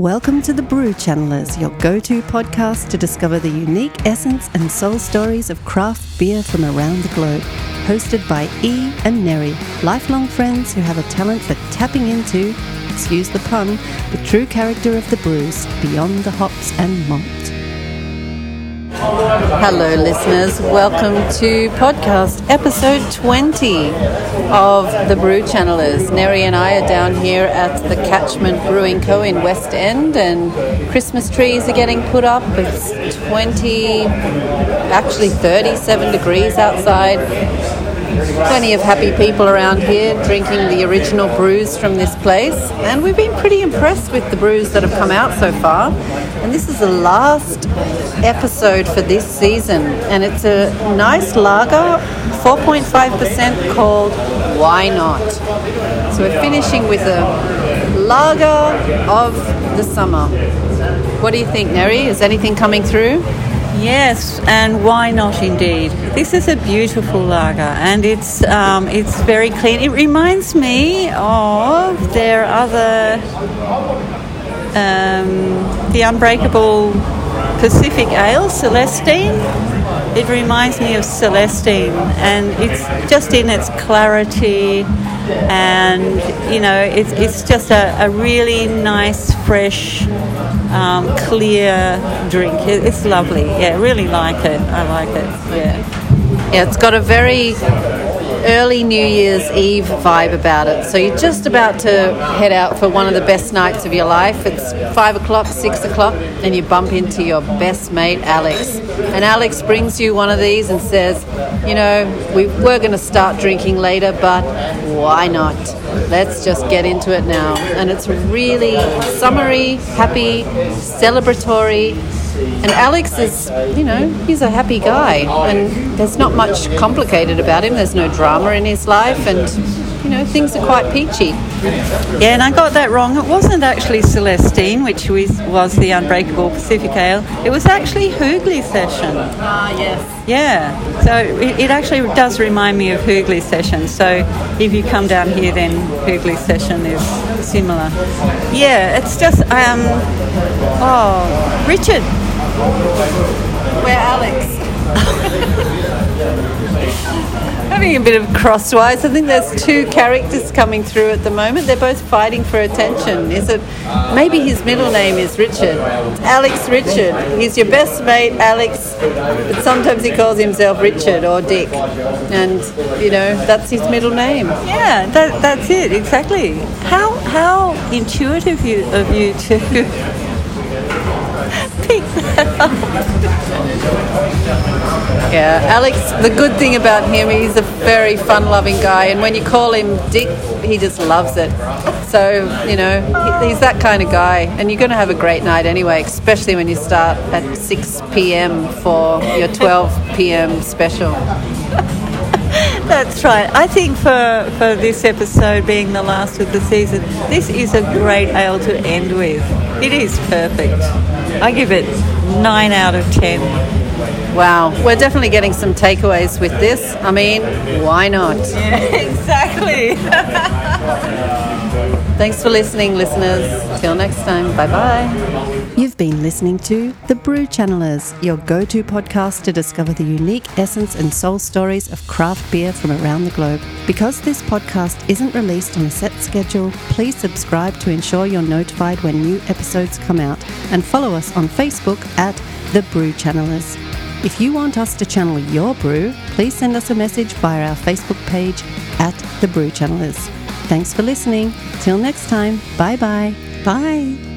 Welcome to the Brew Channelers, your go to podcast to discover the unique essence and soul stories of craft beer from around the globe. Hosted by E and Neri, lifelong friends who have a talent for tapping into, excuse the pun, the true character of the brews beyond the hops and malt. Hello, listeners. Welcome to podcast episode 20 of the Brew Channelers. Neri and I are down here at the Catchment Brewing Co. in West End, and Christmas trees are getting put up. It's 20, actually 37 degrees outside. Plenty of happy people around here drinking the original brews from this place, and we've been pretty impressed with the brews that have come out so far. And this is the last episode for this season, and it's a nice lager, 4.5% called Why Not. So we're finishing with a lager of the summer. What do you think, Neri? Is anything coming through? Yes, and why not indeed? This is a beautiful lager and it's um, it's very clean. It reminds me of their other um, the Unbreakable Pacific Ale, Celestine. It reminds me of Celestine and it's just in its clarity and you know it's, it's just a, a really nice fresh um, clear drink. It, it's lovely. Yeah I really like it. I like it. Yeah. Yeah, it's got a very early New Year's Eve vibe about it. So you're just about to head out for one of the best nights of your life. It's five o'clock, six o'clock, and you bump into your best mate, Alex. And Alex brings you one of these and says, You know, we were going to start drinking later, but why not? Let's just get into it now. And it's really summery, happy, celebratory. And Alex is, you know, he's a happy guy, and there's not much complicated about him. There's no drama in his life, and you know, things are quite peachy. yeah and i got that wrong. It wasn't actually celestine which was, was the unbreakable pacific ale. It was actually hoogly session. Ah, yes. yeah. So it, it actually does remind me of hoogly session. So if you come down here then hoogly session is similar. Yeah it's just um oh richard Where Alex? Having a bit of crosswise. I think there's two characters coming through at the moment. They're both fighting for attention. Is it? Maybe his middle name is Richard. Alex Richard. He's your best mate, Alex. But sometimes he calls himself Richard or Dick, and you know that's his middle name. Yeah, that, that's it exactly. How how intuitive you, of you to pick that up. Yeah, Alex, the good thing about him, he's a very fun loving guy, and when you call him Dick, he just loves it. So, you know, he's that kind of guy, and you're going to have a great night anyway, especially when you start at 6 p.m. for your 12 p.m. special. That's right. I think for for this episode being the last of the season, this is a great ale to end with. It is perfect. I give it nine out of ten. Wow, we're definitely getting some takeaways with this. I mean, why not? Yeah, exactly. Thanks for listening, listeners. Till next time, bye bye. You've been listening to The Brew Channelers, your go to podcast to discover the unique essence and soul stories of craft beer from around the globe. Because this podcast isn't released on a set schedule, please subscribe to ensure you're notified when new episodes come out and follow us on Facebook at The Brew Channelers. If you want us to channel your brew, please send us a message via our Facebook page at The Brew Channelers. Thanks for listening. Till next time, bye bye. Bye.